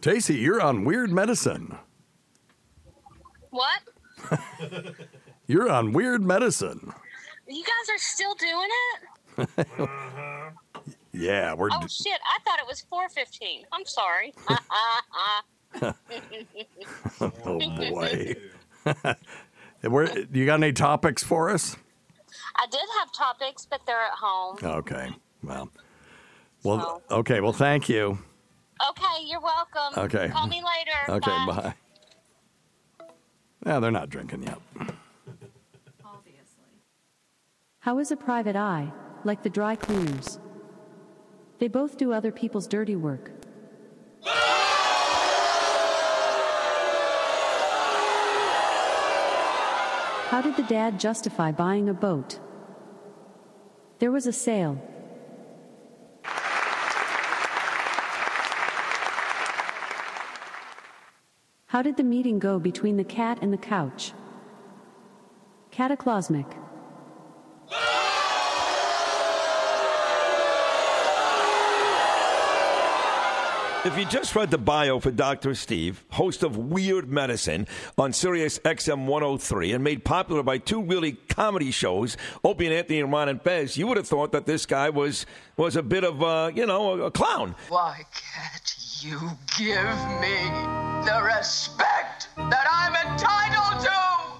Tacie, you're on Weird Medicine. What? You're on Weird Medicine. You guys are still doing it? Yeah, we're. Oh shit! I thought it was four fifteen. I'm sorry. oh boy. Where, you got any topics for us? I did have topics, but they're at home. Okay. Well. Well. Okay. Well, thank you. Okay, you're welcome. Okay. Call me later. Okay. Bye. Yeah, they're not drinking yet. Obviously. How is a private eye, like the dry cleaners? They both do other people's dirty work. How did the dad justify buying a boat? There was a sale. How did the meeting go between the cat and the couch? Cataclysmic. If you just read the bio for Dr. Steve, host of Weird Medicine on Sirius XM 103 and made popular by two really comedy shows, Opie and Anthony and Ron and Fez, you would have thought that this guy was was a bit of a, you know, a, a clown. Why can't you give me the respect that I'm entitled to?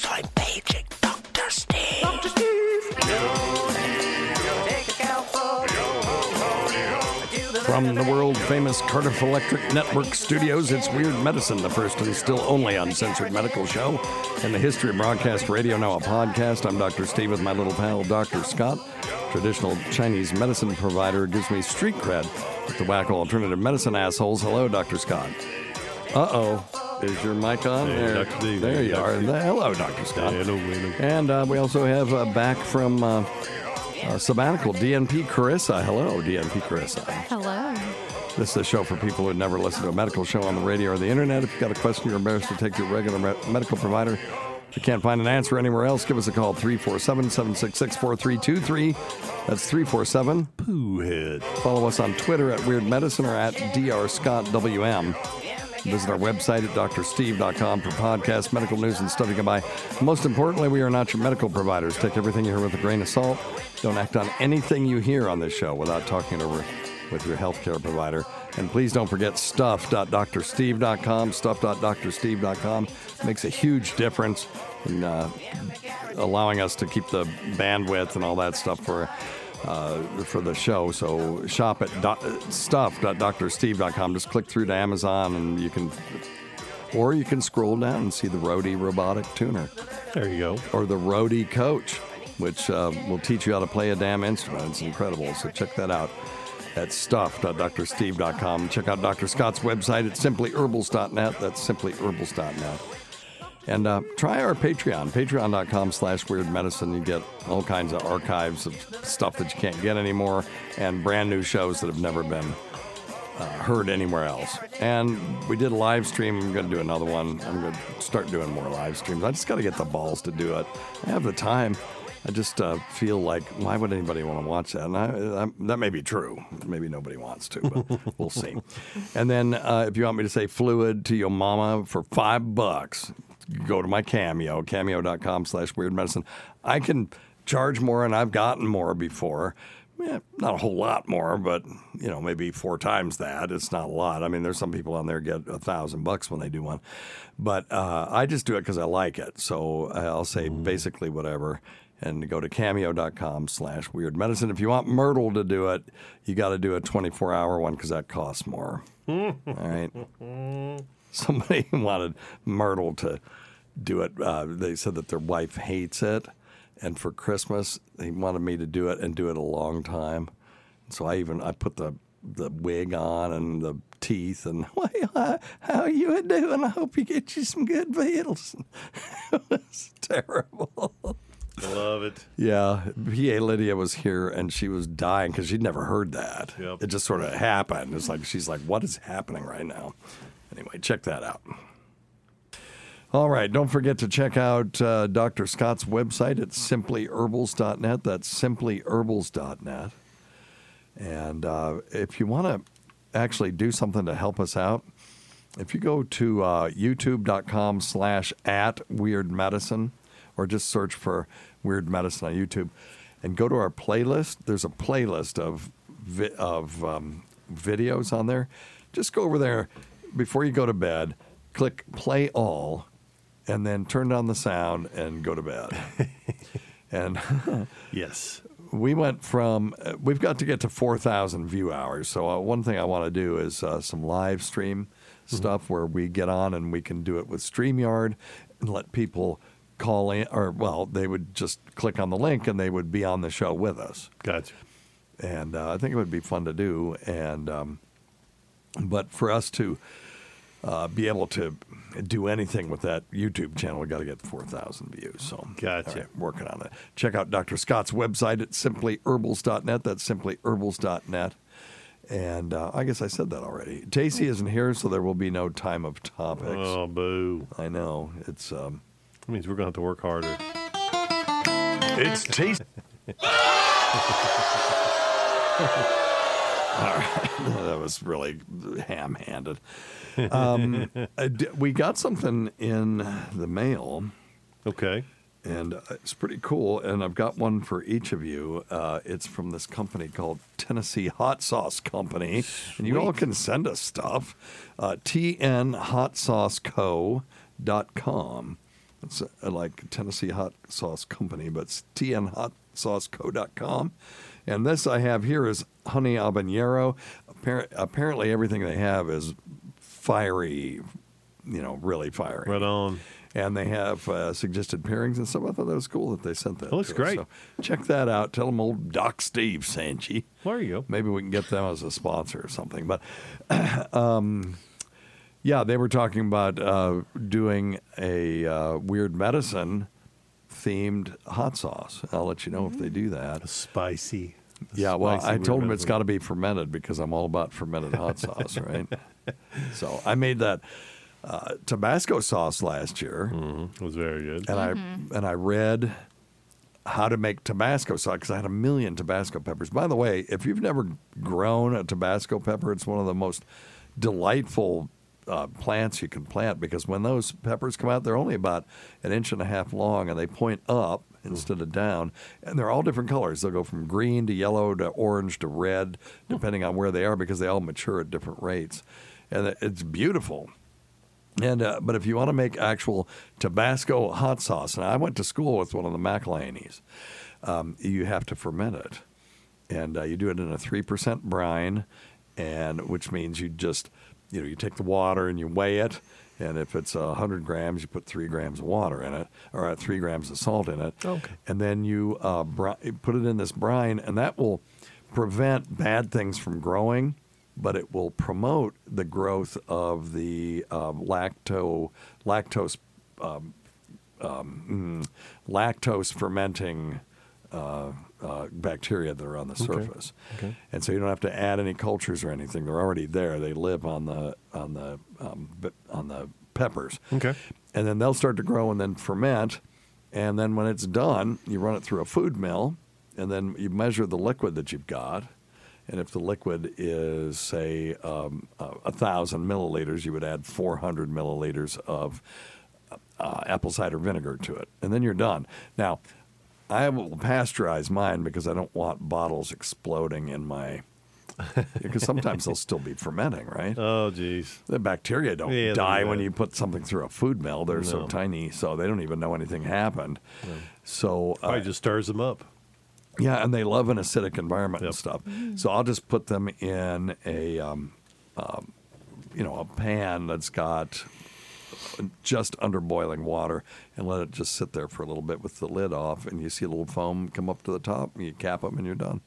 So I'm paging Dr. Steve. Dr. Steve. From the world famous Cardiff Electric Network studios, it's Weird Medicine, the first and still only uncensored medical show in the history of broadcast radio, now a podcast. I'm Dr. Steve with my little pal, Dr. Scott. Traditional Chinese medicine provider gives me street cred with the wacko alternative medicine assholes. Hello, Dr. Scott. Uh oh. Is your mic on? Hey, there, Dr. Steve. there you Dr. are. Steve. Hello, Dr. Scott. Hello, hello. And uh, we also have uh, back from uh, uh, sabbatical, DNP Carissa. Hello, DNP Carissa. Hello. This is a show for people who never listen to a medical show on the radio or the internet. If you've got a question you're embarrassed to take to your regular me- medical provider, if you can't find an answer anywhere else, give us a call 347 766 4323. That's 347 Poohhead. Follow us on Twitter at Weird Medicine or at DrScottWM. Visit our website at doctorsteve.com for podcasts, medical news, and stuff you can buy. Most importantly, we are not your medical providers. Take everything you hear with a grain of salt. Don't act on anything you hear on this show without talking over with your healthcare provider. And please don't forget stuff.doctorsteve.com. Stuff.doctorsteve.com makes a huge difference in uh, allowing us to keep the bandwidth and all that stuff for uh, for the show. So shop at do- stuff.doctorsteve.com. Just click through to Amazon and you can, or you can scroll down and see the Roadie robotic tuner. There you go. Or the Roadie coach, which uh, will teach you how to play a damn instrument. It's incredible. So check that out at stuff.doctorsteve.com. Check out Dr. Scott's website at simplyherbals.net. That's simplyherbals.net. And uh, try our Patreon, patreon.com slash weird medicine. You get all kinds of archives of stuff that you can't get anymore and brand new shows that have never been uh, heard anywhere else. And we did a live stream. I'm going to do another one. I'm going to start doing more live streams. I just got to get the balls to do it. I have the time. I just uh, feel like, why would anybody want to watch that? And I, I, that may be true. Maybe nobody wants to, but we'll see. And then uh, if you want me to say fluid to your mama for five bucks, go to my Cameo, cameo.com slash weird medicine. I can charge more, and I've gotten more before. Yeah, not a whole lot more, but you know, maybe four times that. It's not a lot. I mean, there's some people on there get a thousand bucks when they do one, but uh, I just do it because I like it. So uh, I'll say basically whatever, and go to cameo.com slash weird medicine. If you want Myrtle to do it, you got to do a 24 hour one because that costs more. All right. Somebody wanted Myrtle to do it. Uh, they said that their wife hates it, and for Christmas they wanted me to do it and do it a long time. So I even I put the the wig on and the teeth and well, how are you doing? I hope you get you some good pills. it was terrible. I love it. Yeah, PA Lydia was here and she was dying because she'd never heard that. Yep. It just sort of happened. It's like she's like, "What is happening right now?" Anyway, check that out. All right, don't forget to check out uh, Dr. Scott's website at simplyherbals.net. That's simplyherbals.net. And uh, if you want to actually do something to help us out, if you go to uh, youtube.com slash at weird medicine or just search for weird medicine on youtube and go to our playlist there's a playlist of vi- of um, videos on there just go over there before you go to bed click play all and then turn down the sound and go to bed and Yes. we went from uh, we've got to get to 4000 view hours so uh, one thing i want to do is uh, some live stream stuff where we get on and we can do it with streamyard and let people call in or well they would just click on the link and they would be on the show with us Gotcha. and uh, i think it would be fun to do and um, but for us to uh, be able to do anything with that YouTube channel, we got to get 4,000 views. So, Gotcha. right, working on that. Check out Dr. Scott's website at simplyherbals.net. That's simplyherbals.net. And uh, I guess I said that already. Tacie isn't here, so there will be no time of topics. Oh, boo. I know it's. Um, That means we're going to have to work harder. It's tasty. that was really ham-handed. Um, uh, d- we got something in the mail. Okay. and uh, it's pretty cool. And I've got one for each of you. Uh, it's from this company called Tennessee Hot Sauce Company, and you all can send us stuff. Uh, TNHotSauceCo.com. It's uh, like Tennessee Hot Sauce Company, but it's TNHotSauceCo.com. And this I have here is honey habanero. Appar- apparently, everything they have is fiery, you know, really fiery Right on. and they have uh, suggested pairings and stuff. I thought that was cool that they sent that. That looks great. So check that out. Tell them old Doc Steve sent you. There you go. Maybe we can get them as a sponsor or something. But um, yeah, they were talking about uh, doing a uh, weird medicine themed hot sauce. I'll let you know if they do that. Spicy. Yeah, well, Spicy I told them it's got to be fermented because I'm all about fermented hot sauce, right? So I made that uh, Tabasco sauce last year, It was very good. and I and I read how to make Tabasco sauce because I had a million Tabasco peppers. By the way, if you've never grown a Tabasco pepper, it's one of the most delightful uh, plants you can plant because when those peppers come out, they're only about an inch and a half long and they point up instead of down, and they're all different colors. They'll go from green to yellow to orange to red, depending on where they are, because they all mature at different rates, and it's beautiful. And uh, but if you want to make actual Tabasco hot sauce, and I went to school with one of the McIlhenny's, um, you have to ferment it, and uh, you do it in a three percent brine, and which means you just you know you take the water and you weigh it, and if it's a hundred grams, you put three grams of water in it, or uh, three grams of salt in it, Okay. and then you uh, bri- put it in this brine, and that will prevent bad things from growing, but it will promote the growth of the um, lacto lactose um, um, mm, lactose fermenting uh, uh, bacteria that are on the surface. Okay. And so you don't have to add any cultures or anything. They're already there. They live on the on the um, on the peppers. Okay. And then they'll start to grow and then ferment. And then when it's done, you run it through a food mill, and then you measure the liquid that you've got. And if the liquid is, say, um, a a thousand milliliters, you would add 400 milliliters of uh, apple cider vinegar to it, and then you're done. Now, I will pasteurize mine because I don't want bottles exploding in my. because sometimes they'll still be fermenting, right? Oh, geez. The bacteria don't Yeah, die when you put something through a food mill. They're so tiny, so they don't even know anything happened. So uh, just stirs them up. yeah, and they love an acidic environment and stuff. So I'll just put them in a, um, um, you know, a pan that's got just under boiling water, and let it just sit there for a little bit with the lid off, and you see a little foam come up to the top, and you cap them, and you're done.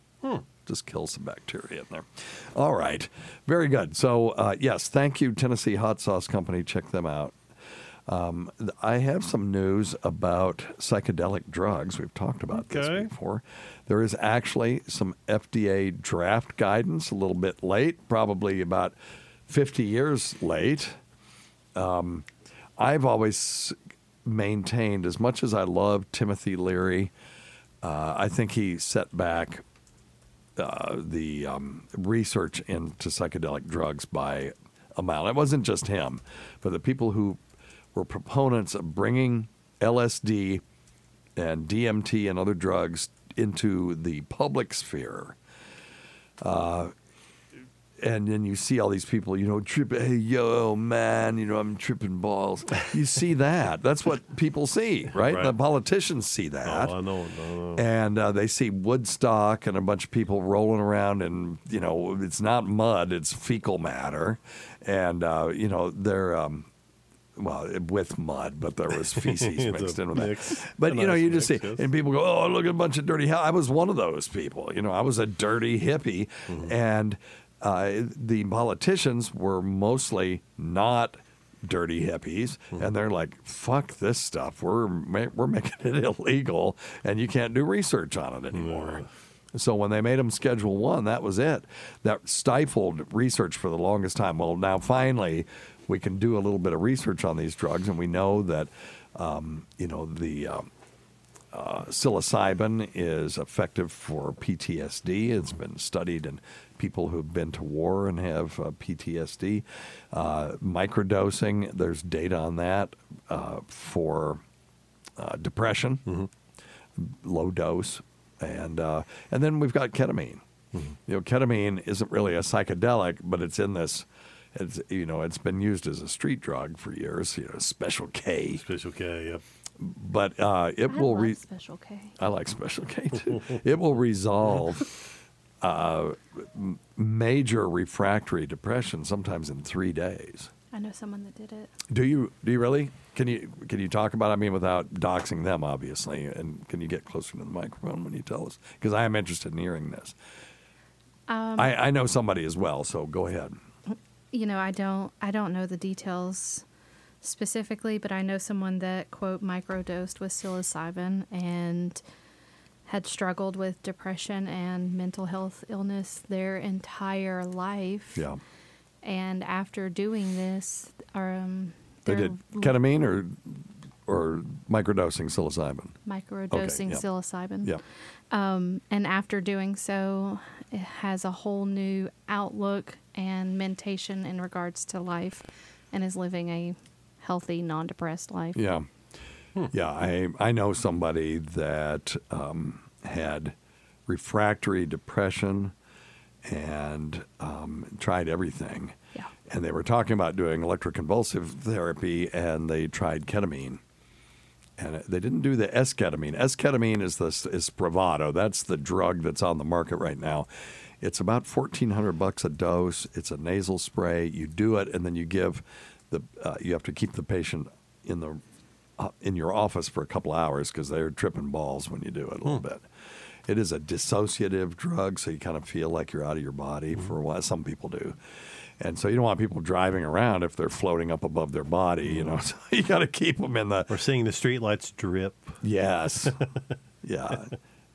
Just kills some bacteria in there. All right, very good. So uh, yes, thank you, Tennessee Hot Sauce Company. Check them out. Um, I have some news about psychedelic drugs. We've talked about Okay. this before. There is actually some FDA draft guidance, a little bit late, probably about 50 years late. Um, I've always maintained, as much as I love Timothy Leary, uh, I think he set back uh, the um, research into psychedelic drugs by a mile. It wasn't just him, but the people who were proponents of bringing LSD and DMT and other drugs into the public sphere. Uh, and then you see all these people, you know, trip, hey, yo, man, you know, I'm tripping balls. You see that. That's what people see, right? Right. The politicians see that Oh, I know. I know. and uh, they see Woodstock and a bunch of people rolling around, and you know it's not mud; it's fecal matter, and uh, you know they're um, well with mud, but there was feces mixed in with that. But A you know, nice you just mix, see, yes. and people go, "Oh, look at a bunch of dirty." Hell. I was one of those people. You know, I was a dirty hippie, Mm-hmm. and uh, the politicians were mostly not dirty hippies, Mm-hmm. and they're like, "Fuck this stuff. We're ma- we're making it illegal, and you can't do research on it anymore." So when they made them Schedule One, that was it. That stifled research for the longest time. Well, now finally, we can do a little bit of research on these drugs, and we know that, um, you know, the um, uh, psilocybin is effective for PTSD. It's been studied in people who've been to war and have uh, PTSD. Uh, microdosing, there's data on that uh, for uh, depression, low dose, and uh, and then we've got ketamine. You know, ketamine isn't really a psychedelic, but it's in this. It's you know, it's been used as a street drug for years. You know, Special K, Special K, yep. but uh, it I will. love Re- Special K. I like Special K too. it will resolve uh, major refractory depression sometimes in three days. I know someone that did it. Do you? Do you really? Can you? Can you talk about? it? I mean, without doxing them, obviously. And can you get closer to the microphone when you tell us? Because I am interested in hearing this. Um, I, I know somebody as well, so go ahead. you know, I don't I don't know the details specifically, but I know someone that quote microdosed with psilocybin and had struggled with depression and mental health illness their entire life. Yeah, And after doing this, um, they did ketamine or or microdosing psilocybin. microdosing yeah. psilocybin. Yeah. Um, and after doing so, it has a whole new outlook and mentation in regards to life and is living a healthy, non depressed life. Yeah. Yeah, I I know somebody that um, had refractory depression and um, tried everything. Yeah. And they were talking about doing electroconvulsive therapy, and they tried ketamine. And they didn't do the S-ketamine. S-ketamine is the is Spravato. That's the drug that's on the market right now. It's about fourteen hundred bucks a dose. It's a nasal spray. You do it, and then you give the. Uh, you have to keep the patient in the uh, in your office for a couple hours because they're tripping balls when you do it a little bit. It is a dissociative drug, so you kind of feel like you're out of your body mm-hmm. for a while. Some people do. And so you don't want people driving around if they're floating up above their body, you know. Mm-hmm. So you got to keep them in the We're seeing the streetlights drip. Yes. yeah.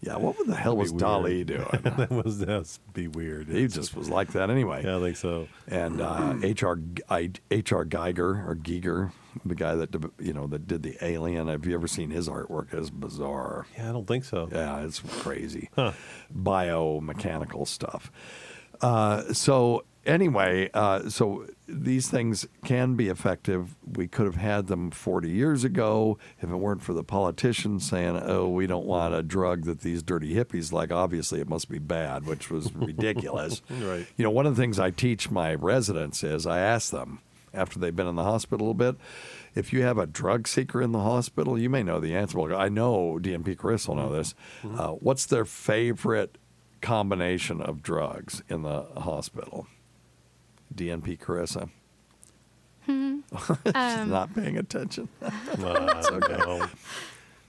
Yeah, what the hell was Dali doing? that was that's be weird. he just was like that anyway. Yeah, I think so. And uh, H.R. I- H.R. Giger or Geiger, the guy that did- you know that did the Alien. Have you ever seen his artwork? It's bizarre. Yeah, I don't think so. Yeah, it's crazy. Huh. Biomechanical stuff. Uh, so anyway, uh, so these things can be effective. We could have had them 40 years ago if it weren't for the politicians saying, "Oh, we don't want a drug that these dirty hippies like. Obviously, it must be bad," which was ridiculous. Right. You know, one of the things I teach my residents is I ask them after they've been in the hospital a little bit. If you have a drug seeker in the hospital, you may know the answer. Well, I know DNP Chris will know this. Uh, what's their favorite combination of drugs in the hospital? DNP Carissa. Hmm. She's Um, not paying attention. Uh,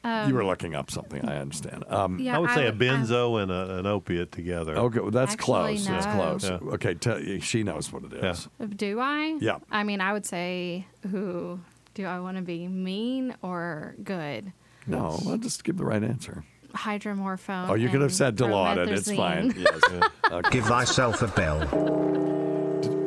no. you were looking up something. I understand. Um, Yeah, I would say a I- benzo and a, an opiate together. okay, well, that's Actually, close. That's close. Yeah. Okay, tell, she knows what it is. Yeah. Do I? Yeah. I mean, I would say, who do I want to be mean or good? No, well, just give the right answer. Hydromorphone. Oh, you could have said Dilaudid. It's fine. promethazine. Yes. Okay. Give thyself a bell.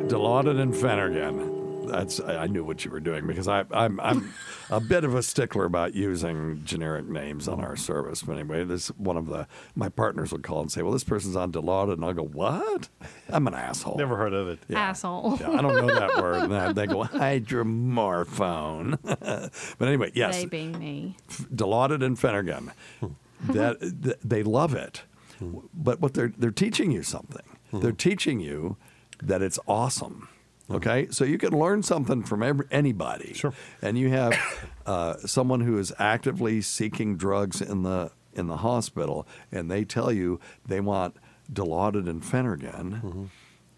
Dilaudid and Phenergan. That's I I knew what you were doing because I, I'm I'm a bit of a stickler about using generic names on our service. But anyway, this one of the my partners would call and say, "Well, this person's on Dilaudid," and I'll go, "What? I'm an asshole." Never heard of it. Yeah. Asshole. Yeah, I don't know that word. And then they go hydromorphone. but anyway, yes, They being me. Dilaudid and Phenergan. Hmm. that th- they love it, hmm. but what they're they're teaching you something. Hmm. They're teaching you that it's awesome. Okay, so you can learn something from every, anybody. Sure. And you have uh, someone who is actively seeking drugs in the in the hospital, and they tell you they want Dilaudid and Phenergan.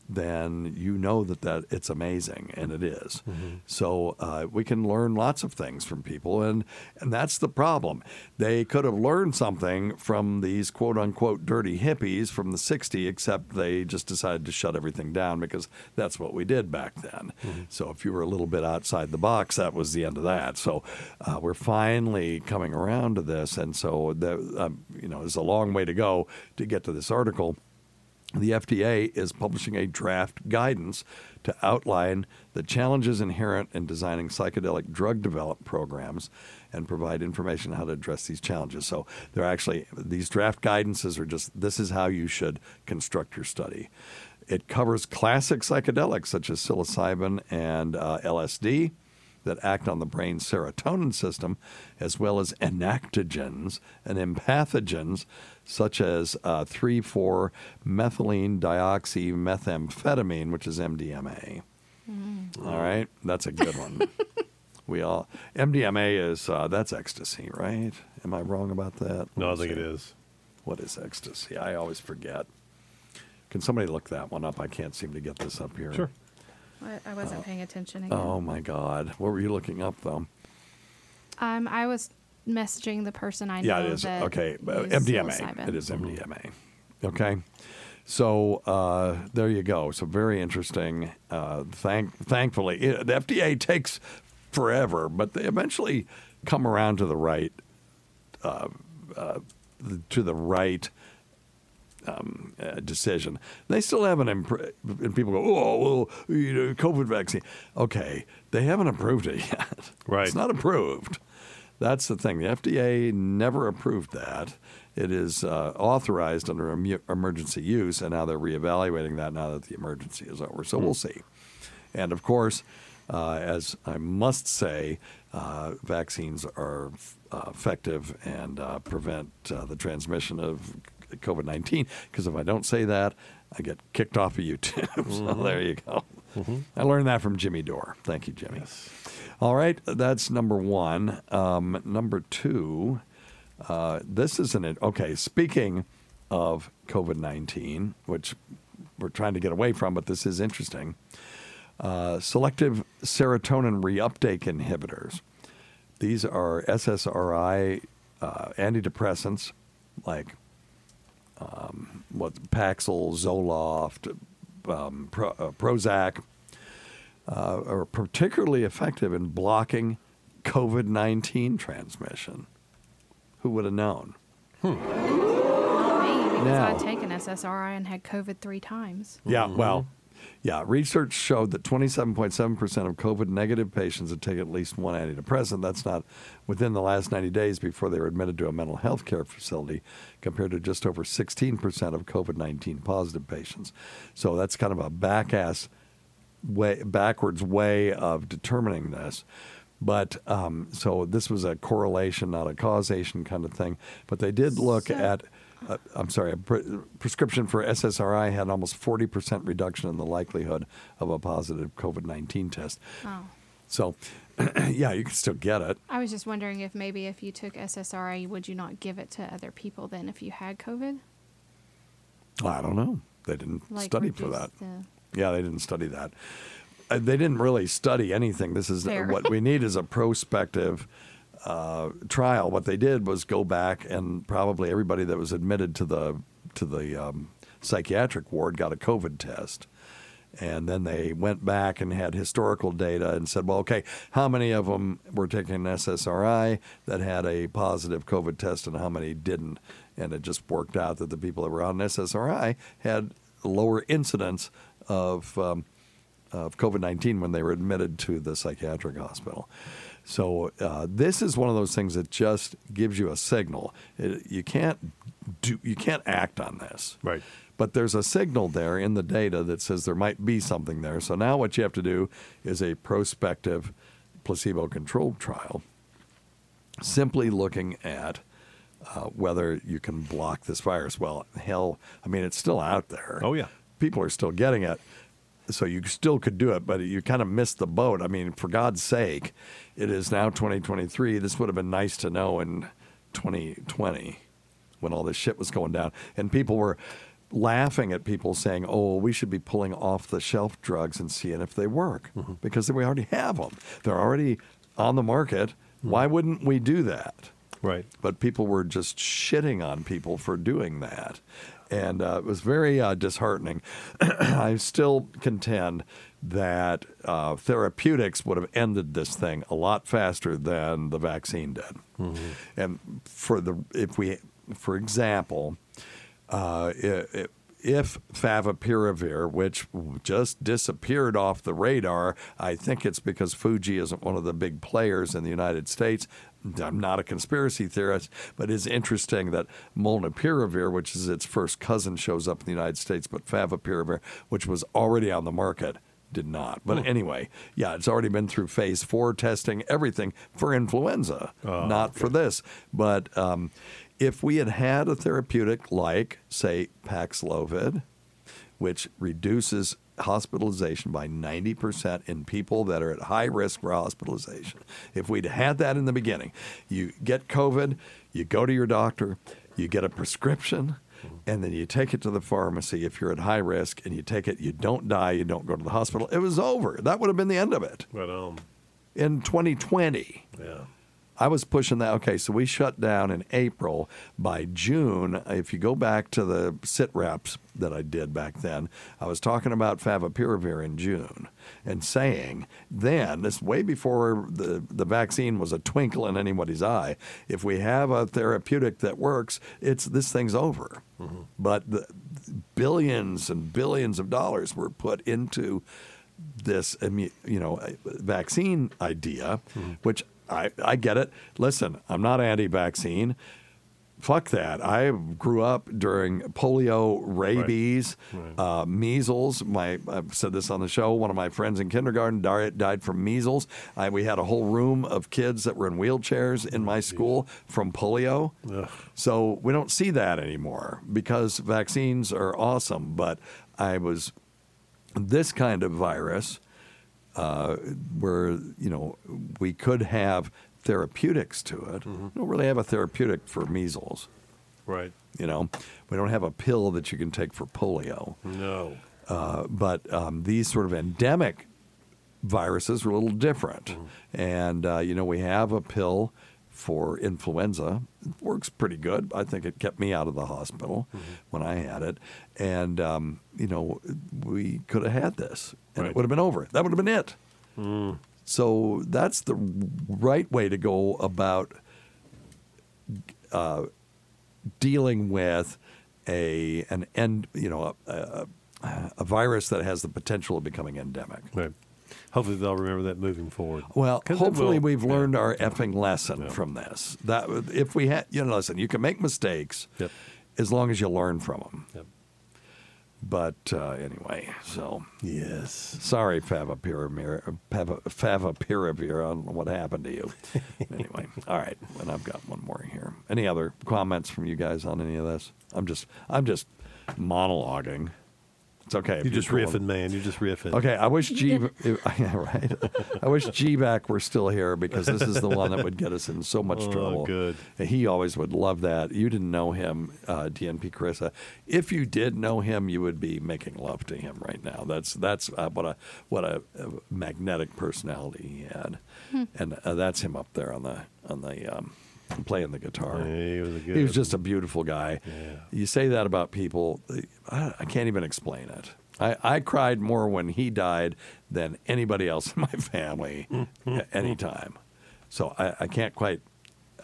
Then you know that, that it's amazing, and it is. So uh, we can learn lots of things from people, and and that's the problem. They could have learned something from these quote unquote dirty hippies from the '60s, except they just decided to shut everything down because that's what we did back then. So if you were a little bit outside the box, that was the end of that. So uh, we're finally coming around to this, and so the, um, you know there's a long way to go to get to this article the FDA is publishing a draft guidance to outline the challenges inherent in designing psychedelic drug development programs and provide information on how to address these challenges. So they're actually these draft guidances are just this is how you should construct your study. It covers classic psychedelics such as psilocybin and uh, LSD that act on the brain's serotonin system, as well as entactogens and empathogens such as uh, 3 4 methylene dioxymethamphetamine, which is MDMA. All right, that's a good one. we all MDMA is uh, that's ecstasy, right? Am I wrong about that? No, I think it see. is. What is ecstasy? I always forget. Can somebody look that one up? I can't seem to get this up here. Sure. I, I wasn't paying attention again. Oh my God! What were you looking up though? Um, I was messaging the person I know. Yeah, it is. that Okay, uh, MDMA. psilocybin. It is MDMA. Okay. So uh, there you go. So very interesting. Uh, thank, thankfully, it, the FDA takes forever, but they eventually come around to the right, uh, uh, to the right um, uh, decision. They still haven't, impr- and people go, oh, well, you know, COVID vaccine. Okay, they haven't approved it yet. Right. It's not approved. That's the thing. The FDA never approved that. It is uh, authorized under emu- emergency use, and now they're reevaluating that now that the emergency is over. So we'll see. And of course, uh, as I must say, uh, vaccines are uh, effective and uh, prevent uh, the transmission of COVID 19. Because if I don't say that, I get kicked off of YouTube. so there you go. I learned that from Jimmy Dore. Thank you, Jimmy. All right, that's number one. Um, number two, uh, this is an okay. Speaking of COVID nineteen, which we're trying to get away from, but this is interesting. Uh, selective serotonin reuptake inhibitors. These are SSRI uh, antidepressants like um, what Paxil, Zoloft, um, Pro, uh, Prozac, uh, are particularly effective in blocking COVID 19 transmission. Who would have known? Because Now- I'd taken SSRI and had COVID three times. Yeah, well, yeah. Research showed that 27.7% of COVID negative patients had taken at least one antidepressant. That's not within the last 90 days before they were admitted to a mental health care facility, compared to just over 16% of COVID 19 positive patients. So that's kind of a back ass way, backwards way of determining this. But um, so this was a correlation, not a causation kind of thing. But they did look So- at uh, I'm sorry, a pre- prescription for SSRI had almost 40% reduction in the likelihood of a positive COVID 19 test. Oh. So, yeah, you can still get it. I was just wondering if maybe if you took SSRI, would you not give it to other people then if you had COVID? I don't know. They didn't Like study for that. the- Yeah, they didn't study that. Uh, they didn't really study anything. This is Fair. what we need is a prospective uh, trial. What they did was go back and probably everybody that was admitted to the to the um, psychiatric ward got a COVID test. And then they went back and had historical data and said, well, okay, how many of them were taking an SSRI that had a positive COVID test and how many didn't? And it just worked out that the people that were on an SSRI had lower incidence of, um, of COVID 19 when they were admitted to the psychiatric hospital. So uh, this is one of those things that just gives you a signal. It, you can't do, you can't act on this. Right. But there's a signal there in the data that says there might be something there. So now what you have to do is a prospective placebo controlled trial, simply looking at uh, whether you can block this virus. Well, hell, I mean, it's still out there. Oh, yeah. People are still getting it. So you still could do it, but you kind of missed the boat. I mean, for God's sake, it is now 2023. This would have been nice to know in 2020 when all this shit was going down. And people were laughing at people saying, oh, we should be pulling off the shelf drugs and seeing if they work mm-hmm. because we already have them. They're already on the market. Mm-hmm. Why wouldn't we do that? Right. But people were just shitting on people for doing that. And uh, it was very uh, disheartening. I still contend that uh, therapeutics would have ended this thing a lot faster than the vaccine did. And for the if we, for example, uh, i- if favipiravir, which just disappeared off the radar, I think it's because Fuji isn't one of the big players in the United States. I'm not a conspiracy theorist, but it's interesting that molnupiravir, which is its first cousin, shows up in the United States, but favipiravir, which was already on the market, did not. But anyway, yeah, it's already been through phase four testing, everything for influenza, not for this. But um, if we had had a therapeutic like, say, Paxlovid, which reduces hospitalization by 90% in people that are at high risk for hospitalization. If we'd had that in the beginning, you get COVID, you go to your doctor, you get a prescription, and then you take it to the pharmacy if you're at high risk and you take it, you don't die, you don't go to the hospital. It was over. That would have been the end of it. But um, In 2020, yeah. I was pushing that. Okay, so we shut down in April. By June, if you go back to the sit reps that I did back then, I was talking about favipiravir in June and saying then, this way before the, the vaccine was a twinkle in anybody's eye, if we have a therapeutic that works, it's this thing's over. Mm-hmm. But the billions and billions of dollars were put into this you know vaccine idea, mm-hmm. which I, I get it. Listen, I'm not anti-vaccine. Fuck that. I grew up during polio, rabies, Uh, measles. My I've said this on the show. One of my friends in kindergarten died, died from measles. I, we had a whole room of kids that were in wheelchairs in my school from polio. So we don't see that anymore because vaccines are awesome. But I was this kind of virus uh, where you know we could have therapeutics to it. We don't really have a therapeutic for measles. Right. You know, we don't have a pill that you can take for polio. No. Uh, but um, these sort of endemic viruses are a little different. And, uh, you know, we have a pill for influenza. It works pretty good. I think it kept me out of the hospital when I had it. And, um, you know, we could have had this and Right. it would have been over. That would have been it. So that's the right way to go about uh, dealing with a an end, you know, a, a, a virus that has the potential of becoming endemic. Right. Hopefully they'll remember that moving forward. Well, hopefully we've learned our effing lesson from this. That if we had, you know, listen, you can make mistakes Yep. as long as you learn from them. Yep. But uh, anyway, so Yes. sorry, Favipiravir, Fav- Favipiravir, on what happened to you. anyway, all right, and I've got one more here. Any other comments from you guys on any of this? I'm just, I'm just monologuing. It's okay. if You're just cool. riffing, man. You're just riffing. Okay, I wish G, yeah, right. I wish G back were still here because this is the one that would get us in so much Oh, trouble. good. He always would love that. You didn't know him, uh, DNP Carissa. If you did know him, you would be making love to him right now. That's that's uh, what a what a, a magnetic personality he had, and uh, that's him up there on the on the. Um, Playing the guitar, He was a good. he was just a beautiful guy. Yeah. You say that about people, I, I can't even explain it. I, I cried more when he died than anybody else in my family at any time. So I, I can't quite,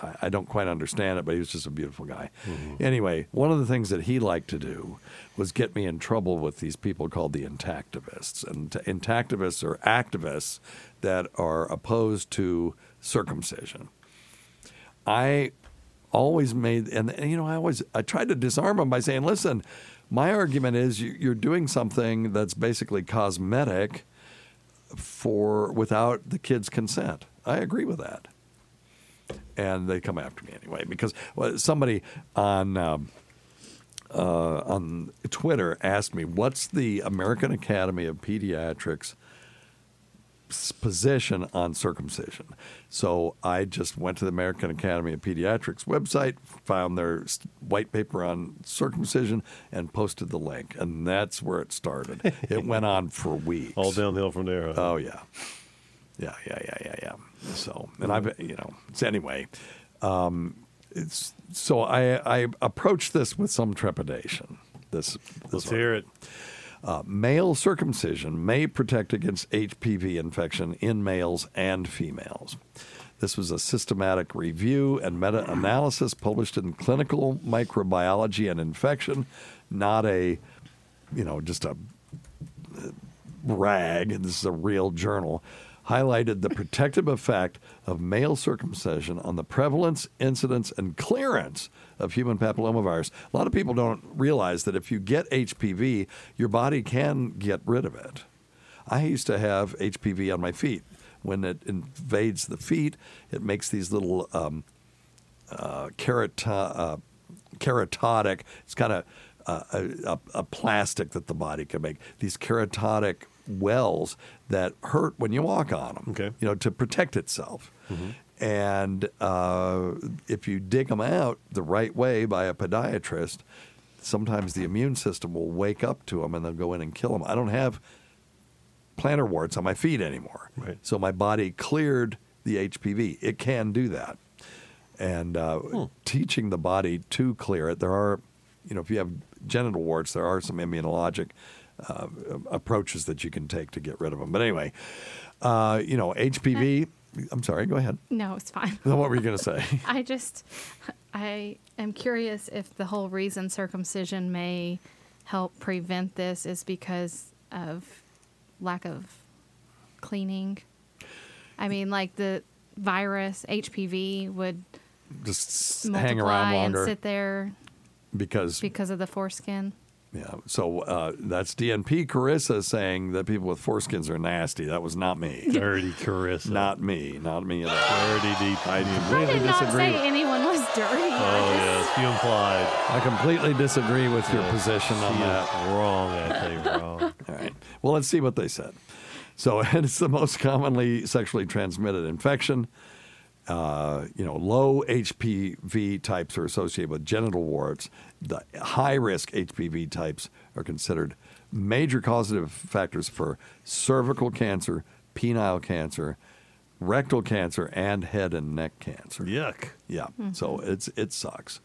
I, I don't quite understand it, but he was just a beautiful guy. Mm-hmm. Anyway, one of the things that he liked to do was get me in trouble with these people called the intactivists. And t- intactivists are activists that are opposed to circumcision. I always made, and, and, you know, I always I tried to disarm them by saying, listen, my argument is you, you're doing something that's basically cosmetic for without the kid's consent. I agree with that, and they come after me anyway because somebody on. Um, uh, on Twitter asked me, "What's the American Academy of Pediatrics position on circumcision?" So I just went to the American Academy of Pediatrics website, found their white paper on circumcision, and posted the link, and that's where it started. it went on for weeks. all downhill from there. huh? Oh yeah, yeah, yeah, yeah, yeah, yeah. So, and I've you know, so anyway, um, it's so I I approached this with some trepidation. This, this Let's hear it. Uh, male circumcision may protect against HPV infection in males and females. This was a systematic review and meta analysis published in Clinical Microbiology and Infection, not a, you know, just a rag. This is a real journal. Highlighted the protective effect of male circumcision on the prevalence, incidence, and clearance of human papillomavirus. A lot of people don't realize that if you get HPV, your body can get rid of it. I used to have HPV on my feet. When it invades the feet, it makes these little um, uh, uh, keratotic. It's kind of uh, a, a, plastic that the body can make. These keratotic wells that hurt when you walk on them. Okay. You know, to protect itself. And uh, if you dig them out the right way by a podiatrist, sometimes the immune system will wake up to them and they'll go in and kill them. I don't have plantar warts on my feet anymore. Right. So my body cleared the HPV. It can do that. And uh, teaching the body to clear it, there are, you know, if you have genital warts, there are some immunologic uh, approaches that you can take to get rid of them. But anyway, uh, you know, HPV. I'm sorry, go ahead. No, it's fine. What were you going to say? I just, I am curious if the whole reason circumcision may help prevent this is because of lack of cleaning. I mean, like the virus HPV would Just hang around and sit there because because of the foreskin. Yeah. So uh, that's DNP Carissa saying that people with foreskins are nasty. That was not me. Dirty Carissa. Not me. Not me at all. Dirty deep. I I completely did not disagree. say anyone was dirty. Oh, I yes. You implied. I completely disagree with your Yes, position on she that. is Wrong, actually. Wrong. All right. Well, let's see what they said. So it's the most commonly sexually transmitted infection. Uh, you know, low HPV types are associated with genital warts. The high risk HPV types are considered major causative factors for cervical cancer, penile cancer, rectal cancer, and head and neck cancer. Yuck. Yeah. So it's it sucks.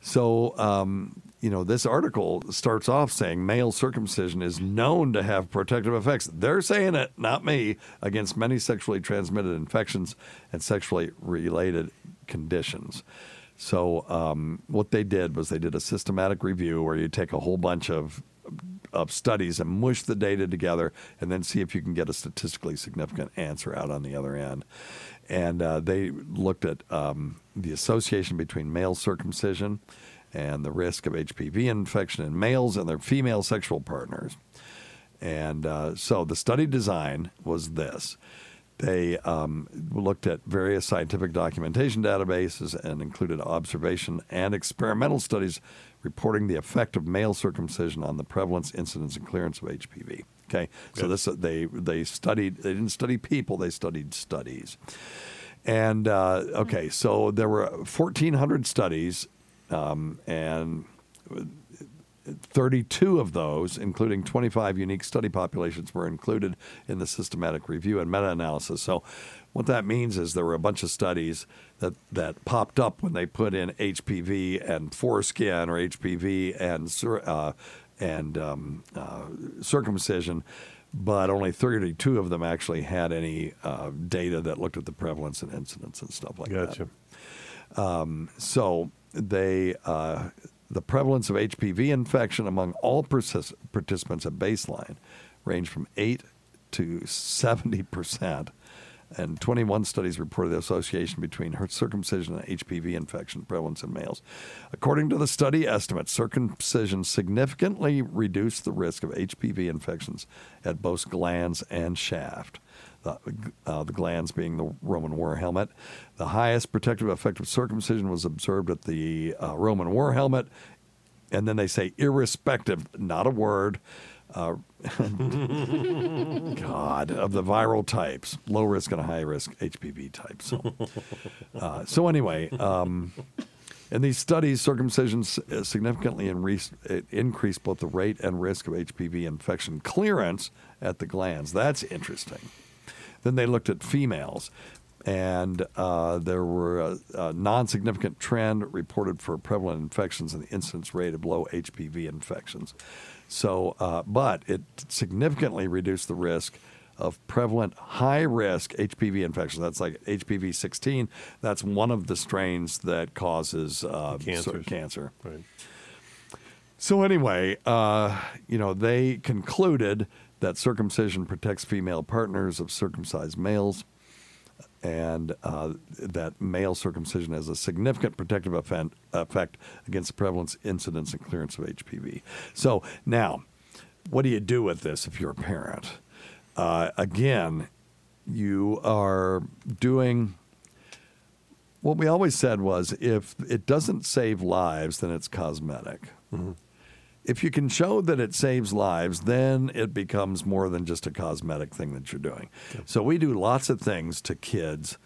So um, you know, this article starts off saying male circumcision is known to have protective effects. They're saying it, not me, against many sexually transmitted infections and sexually related conditions. So um, what they did was they did a systematic review where you take a whole bunch of of studies and mush the data together, and then see if you can get a statistically significant answer out on the other end. And uh, they looked at um, the association between male circumcision and the risk of HPV infection in males and their female sexual partners. And uh, so the study design was this. They um, looked at various scientific documentation databases and included observation and experimental studies reporting the effect of male circumcision on the prevalence, incidence, and clearance of HPV. Okay, so this they they studied. They didn't study people; they studied studies. And uh, okay, so there were 1,400 studies, um, and 32 of those, including 25 unique study populations, were included in the systematic review and meta analysis. So, what that means is there were a bunch of studies that, that popped up when they put in HPV and foreskin or HPV and, uh, and um, uh, circumcision, but only 32 of them actually had any uh, data that looked at the prevalence and incidence and stuff like Gotcha. that. Um, so, they uh, the prevalence of HPV infection among all partic- participants at baseline ranged from 8 to 70 percent, and 21 studies reported the association between circumcision and HPV infection prevalence in males. According to the study estimates, circumcision significantly reduced the risk of HPV infections at both glans and shaft. The, uh, the glans being the Roman war helmet. The highest protective effect of circumcision was observed at the uh, Roman war helmet. And then they say, irrespective, not a word, uh, God, of the viral types, low risk and high risk HPV types. So, uh, so anyway, um, in these studies, circumcision uh, significantly inre- increased both the rate and risk of HPV infection clearance at the glans. That's interesting. Then they looked at females, and uh, there were a, a non-significant trend reported for prevalent infections and the incidence rate of low HPV infections. So, uh, but it significantly reduced the risk of prevalent high risk HPV infections. That's like HPV 16. That's one of the strains that causes uh, cancer. Right. So anyway, uh, you know, they concluded that circumcision protects female partners of circumcised males, and uh, that male circumcision has a significant protective effect, effect against the prevalence, incidence, and clearance of HPV. So now, what do you do with this if you're a parent? Uh, again, you are doing what we always said was if it doesn't save lives, then it's cosmetic. If you can show that it saves lives, then it becomes more than just a cosmetic thing that you're doing. So we do lots of things to kids.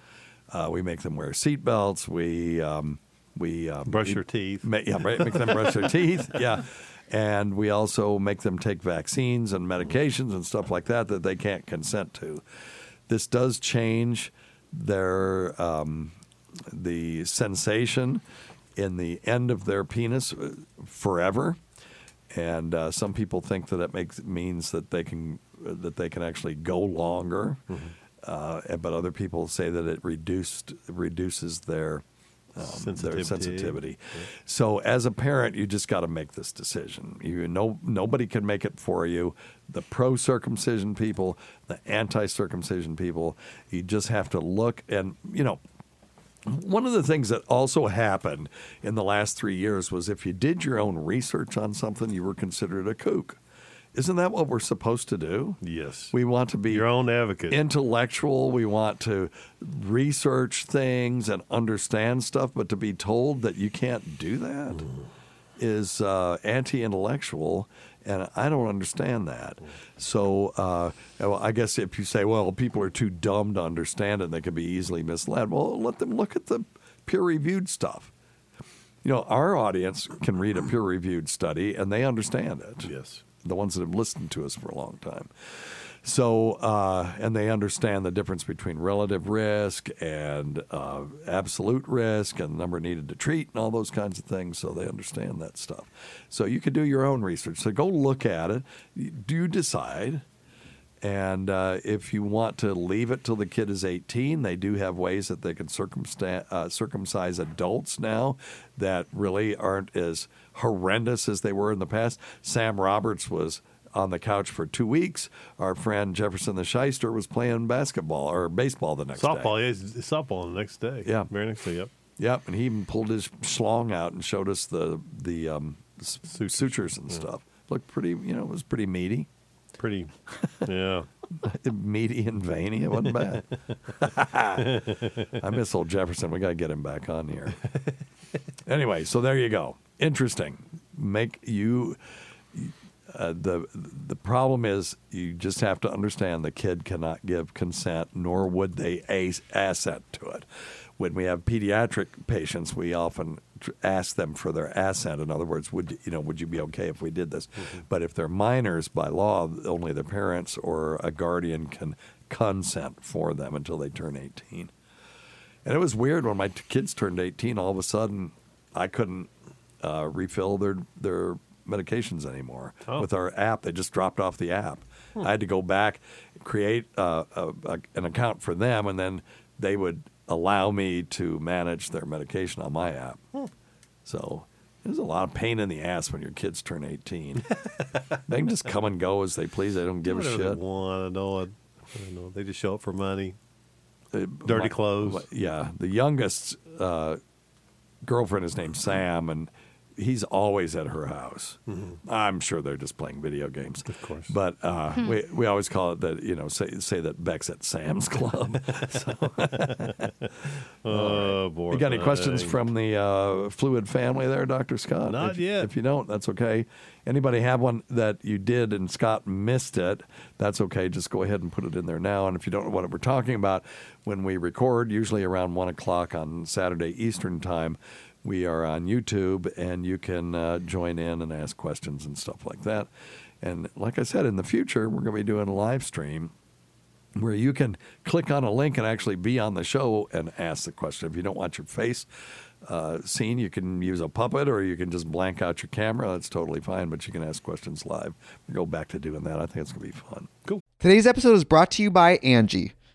Uh, we make them wear seatbelts. We um, we um, Brush we your teeth. Ma- yeah. Make them brush their teeth. Yeah, and we also make them take vaccines and medications and stuff like that that they can't consent to. This does change their um, the sensation in the end of their penis uh, forever, and uh, some people think that it makes means that they can that they can actually go longer, uh, but other people say that it reduced reduces their um, their Sensitivity. sensitivity. So as a parent, you just got to make this decision. You know, nobody can make it for you. The pro circumcision people, the anti circumcision people, you just have to look and you know. One of the things that also happened in the last three years was if you did your own research on something, you were considered a kook. Isn't that what we're supposed to do? Yes. We want to be Your own advocate. intellectual. We want to research things and understand stuff, but to be told that you can't do that is uh, anti-intellectual, and I don't understand that. So, uh, well, I guess if you say, "Well, people are too dumb to understand it, and they can be easily misled," well, let them look at the peer-reviewed stuff. You know, our audience can read a peer-reviewed study and they understand it yes. the ones that have listened to us for a long time. So, uh, and they understand the difference between relative risk and uh, absolute risk and the number needed to treat and all those kinds of things. So they understand that stuff. So you could do your own research. So go look at it. Do decide? And uh, if you want to leave it till the kid is 18, they do have ways that they can uh, circumcise adults now that really aren't as horrendous as they were in the past. Sam Roberts was on the couch for two weeks. Our friend Jefferson the Shyster was playing basketball or baseball the next day. Softball, yeah, softball the next day. Yeah. Very next day, yep. Yep, and he even pulled his schlong out and showed us the the um, s- sutures, and stuff. Looked pretty, you know, it was pretty meaty. Pretty, yeah. meaty and veiny. It wasn't bad. I miss old Jefferson. We got to get him back on here. anyway, so there you go. Interesting. Make you. Uh, the the problem is you just have to understand the kid cannot give consent, nor would they as- assent to it. When we have pediatric patients, we often ask them for their assent. In other words, would you, know would you be okay if we did this? But if they're minors by law, only their parents or a guardian can consent for them until they turn 18. And it was weird when my t- kids turned 18. All of a sudden, I couldn't uh, refill their their medications anymore Oh. with our app. They just dropped off the app. I had to go back, create uh, a, a, an account for them, and then they would allow me to manage their medication on my app. So there's a lot of pain in the ass when your kids turn 18. they can just come and go as they please. They don't give a shit. They want, I know. I know. They just show up for money. Uh, Dirty my- clothes. yeah, the youngest uh, girlfriend is named Sam, and he's always at her house. I'm sure they're just playing video games, of course. But uh, we we always call it that you know say say that Beck's at Sam's Club. Oh, boy. you got any questions thing. from the uh, fluid family there, Doctor Scott? Not if, yet. If you don't, that's okay. Anybody have one that you did and Scott missed it? That's okay. Just go ahead and put it in there now. And if you don't know what we're talking about, when we record, usually around one o'clock on Saturday Eastern time, we are on YouTube, and you can uh, join in and ask questions and stuff like that. And like I said, in the future, we're going to be doing a live stream where you can click on a link and actually be on the show and ask the question. If you don't want your face uh, seen, you can use a puppet or you can just blank out your camera. That's totally fine, but you can ask questions live. We go back to doing that. I think it's going to be fun. Cool. Today's episode is brought to you by Angie.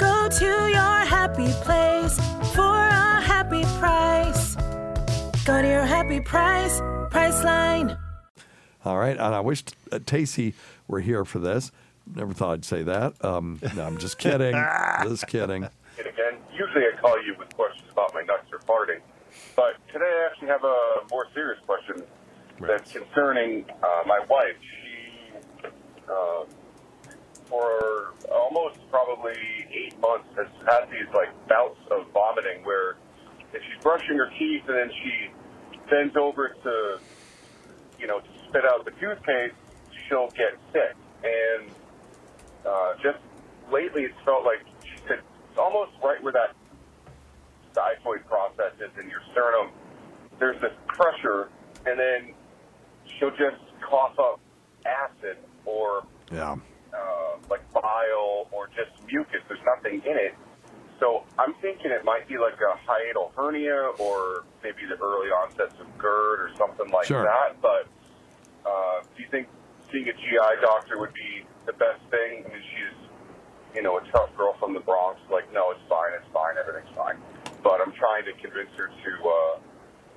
Go to your happy place for a happy price. Go to your happy price, Priceline. All right, and I wish uh, Tacie were here for this. Never thought I'd say that. Um, no, I'm just kidding. just kidding. And again, usually I call you with questions about my nuts or farting, but today I actually have a more serious question that's concerning uh, my wife. She, uh, for almost probably eight months, has had these like bouts of vomiting where if she's brushing her teeth and then she bends over to you know, to spit out the toothpaste, she'll get sick. And uh, just lately, it's felt like it's almost right where that xiphoid process is in your sternum. There's this pressure, and then she'll just cough up acid or Yeah. Bile or just mucus. There's nothing in it. So I'm thinking it might be like a hiatal hernia or maybe the early onsets of GERD or something like Sure. that. But uh, do you think seeing a GI doctor would be the best thing? I mean, she's, you know, a tough girl from the Bronx. Like, no, it's fine, it's fine, everything's fine. But I'm trying to convince her to, uh,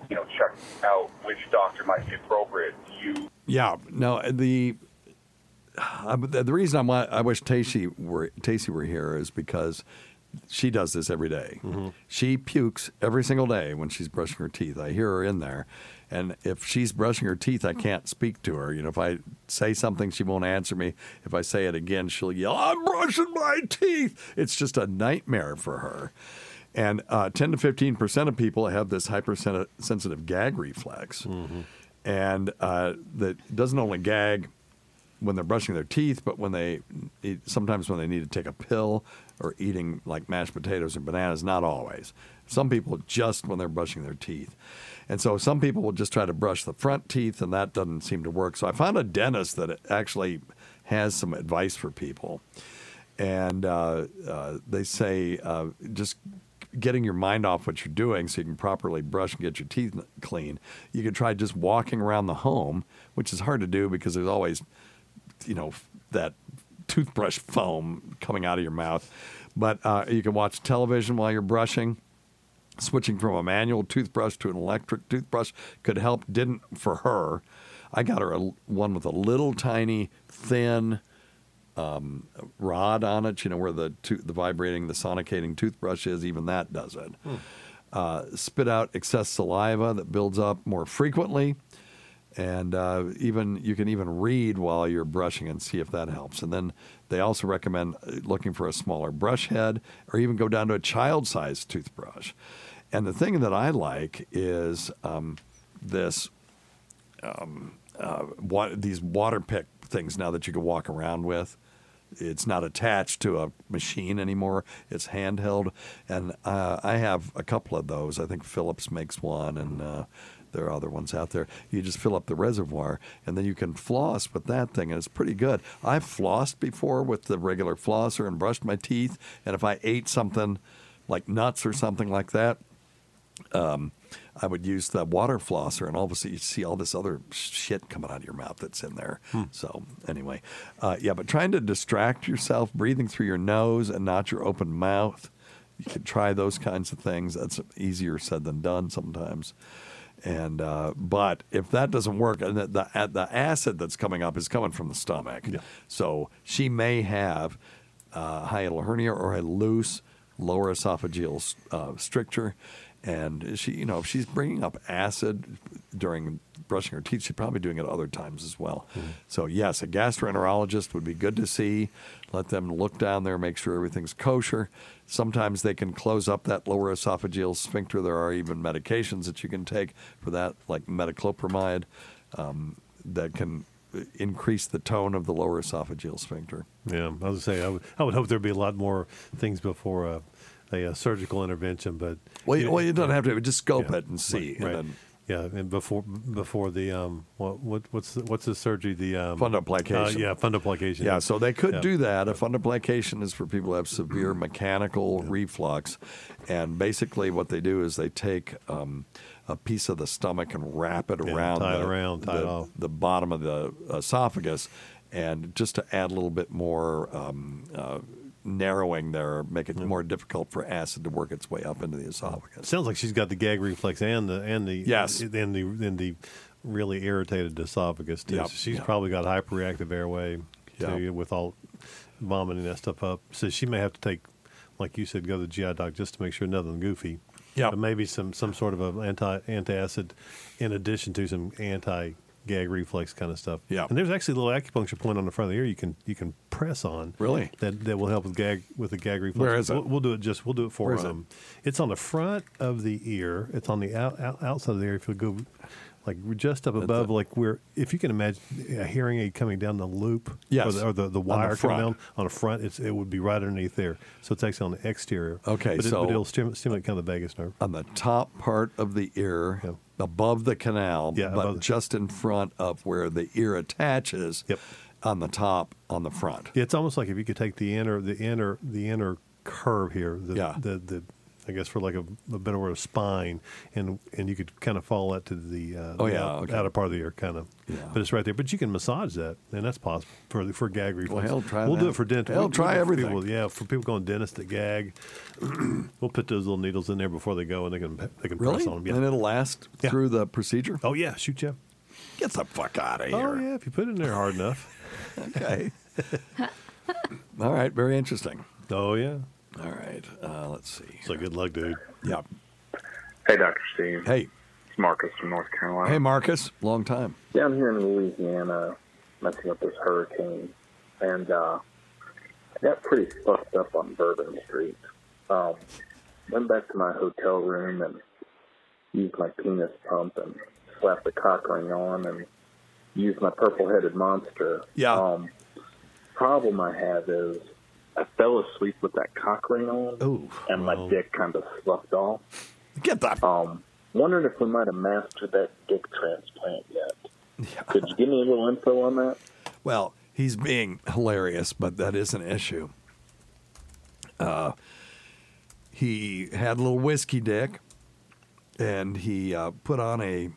you know, check out which doctor might be appropriate. Do you Yeah, no, the the the reason I I wish Tacie were Tacie were here is because she does this every day. She pukes every single day when she's brushing her teeth. I hear her in there, and if she's brushing her teeth, I can't speak to her. You know, if I say something, she won't answer me. If I say it again, she'll yell, "I'm brushing my teeth." It's just a nightmare for her. And uh, 10 to 15 percent of people have this hypersensitive gag reflex, and uh, that doesn't only gag when they're brushing their teeth, but when they eat, sometimes when they need to take a pill or eating like mashed potatoes or bananas, not always. Some people just when they're brushing their teeth. And so some people will just try to brush the front teeth, and that doesn't seem to work. So I found a dentist that actually has some advice for people. And uh, uh, they say uh, just getting your mind off what you're doing so you can properly brush and get your teeth clean. You could try just walking around the home, which is hard to do because there's always you know that toothbrush foam coming out of your mouth. But uh, you can watch television while you're brushing. Switching from a manual toothbrush to an electric toothbrush could help. Didn't for her. I got her a, one with a little tiny thin um, rod on it. You know where the to- the vibrating, the sonicating toothbrush is. Even that does it. Uh, spit out excess saliva that builds up more frequently and uh, even you can even read while you're brushing and see if that helps. And then they also recommend uh, looking for a smaller brush head, or even go down to a child-sized toothbrush. And the thing that I like is um, this um, uh, wa- these water pick things now that you can walk around with. It's not attached to a machine anymore. It's handheld, and uh, I have a couple of those. I think Philips makes one, and uh, there are other ones out there. You just fill up the reservoir, and then you can floss with that thing, and it's pretty good. I've flossed before with the regular flosser and brushed my teeth, and if I ate something like nuts or something like that, um, I would use the water flosser, and all of a sudden you see all this other shit coming out of your mouth that's in there. So anyway, uh, yeah, but trying to distract yourself, breathing through your nose and not your open mouth, you could try those kinds of things. That's easier said than done sometimes. And uh, but if that doesn't work, and the, the the acid that's coming up is coming from the stomach, so she may have uh, hiatal hernia or a loose lower esophageal uh, stricture. And she, you know, if she's bringing up acid during brushing her teeth, she's probably doing it other times as well. So yes, a gastroenterologist would be good to see. Let them look down there, make sure everything's kosher. Sometimes they can close up that lower esophageal sphincter. There are even medications that you can take for that, like metoclopramide, um, that can increase the tone of the lower esophageal sphincter. Yeah, I was say I would, I would hope there'd be a lot more things before a, a, surgical intervention, but Well, you, well, you don't have to just scope yeah, it and see. Right, right. Then yeah, and before before the um what, what what's the, what's the surgery the um fundoplication. uh, yeah fundoplication Yeah, so they could Yeah. do that. A fundoplication is for people who have severe mechanical reflux, and basically what they do is they take um, a piece of the stomach and wrap it Yeah, around, tie it the, around, tie it off. the bottom of the esophagus, and just to add a little bit more. Um, uh, narrowing there make it mm-hmm. more difficult for acid to work its way up into the esophagus Sounds like she's got the gag reflex and the and the Yes. and the and the really irritated esophagus too. Yep, So she's yep. probably got hyperreactive airway Yep. with all vomiting that stuff up. So she may have to take, like you said, go to the GI doc just to make sure nothing goofy. But maybe some some sort of a anti antacid in addition to some anti gag reflex kind of stuff. Yeah. And there's actually a little acupuncture point on the front of the ear you can you can press on. Really? That that will help with gag with the gag reflex. Where is it? We'll, we'll do it just we'll do it for Where it? um it's on the front of the ear. It's on the out, out, outside of the ear. If you go like just up above, like where if you can imagine a hearing aid coming down the loop, Yes. or the, or the, the On the wire coming down on the front, it's, it would be right underneath there. So it's actually on the exterior. Okay, but, it, so- but it'll stim- stimulate kind of the vagus nerve. on the top part of the ear, above the canal, Yeah, but the- just in front of where the ear attaches. Yep. On the top, on the front. Yeah, it's almost like if you could take the inner, the inner, the inner curve here, the, Yeah. the, the, I guess for like a, a better word, a spine, and and you could kind of follow that to the, uh, Oh, the yeah, out- okay. outer part of the ear, kind of. Yeah. But it's right there. But you can massage that, and that's possible for for gag reflex. Well, hell, try We'll do it for dent. Hell, we'll- try we'll do it for everything. People, yeah, for people going dentist that gag, we'll put those little needles in there before they go, and they can they can Really? press on them. Yeah. And it'll last Yeah. through the procedure? Oh yeah, shoot you. Get the fuck out of here. Oh yeah, if you put it in there hard enough. Okay. All right. Very interesting. Oh yeah. All right. Uh, let's see. So good luck, dude. Yep. Hey, Dr. Steve. Hey. It's Marcus from North Carolina. Hey, Marcus. Long time. Down here in Louisiana, messing up this hurricane, and uh, I got pretty fucked up on Bourbon Street. Um, went back to my hotel room and used my penis pump and slapped the cock ring on and used my purple-headed monster. Yeah. Um, problem I have is I fell asleep with that cock ring on, Ooh, and my dick kind of sloughed off. Get that. Um, wondering if we might have mastered that dick transplant yet. Could you give me a little info on that? Well, he's being hilarious, but that is an issue. Uh, he had a little whiskey dick, and he uh, put on a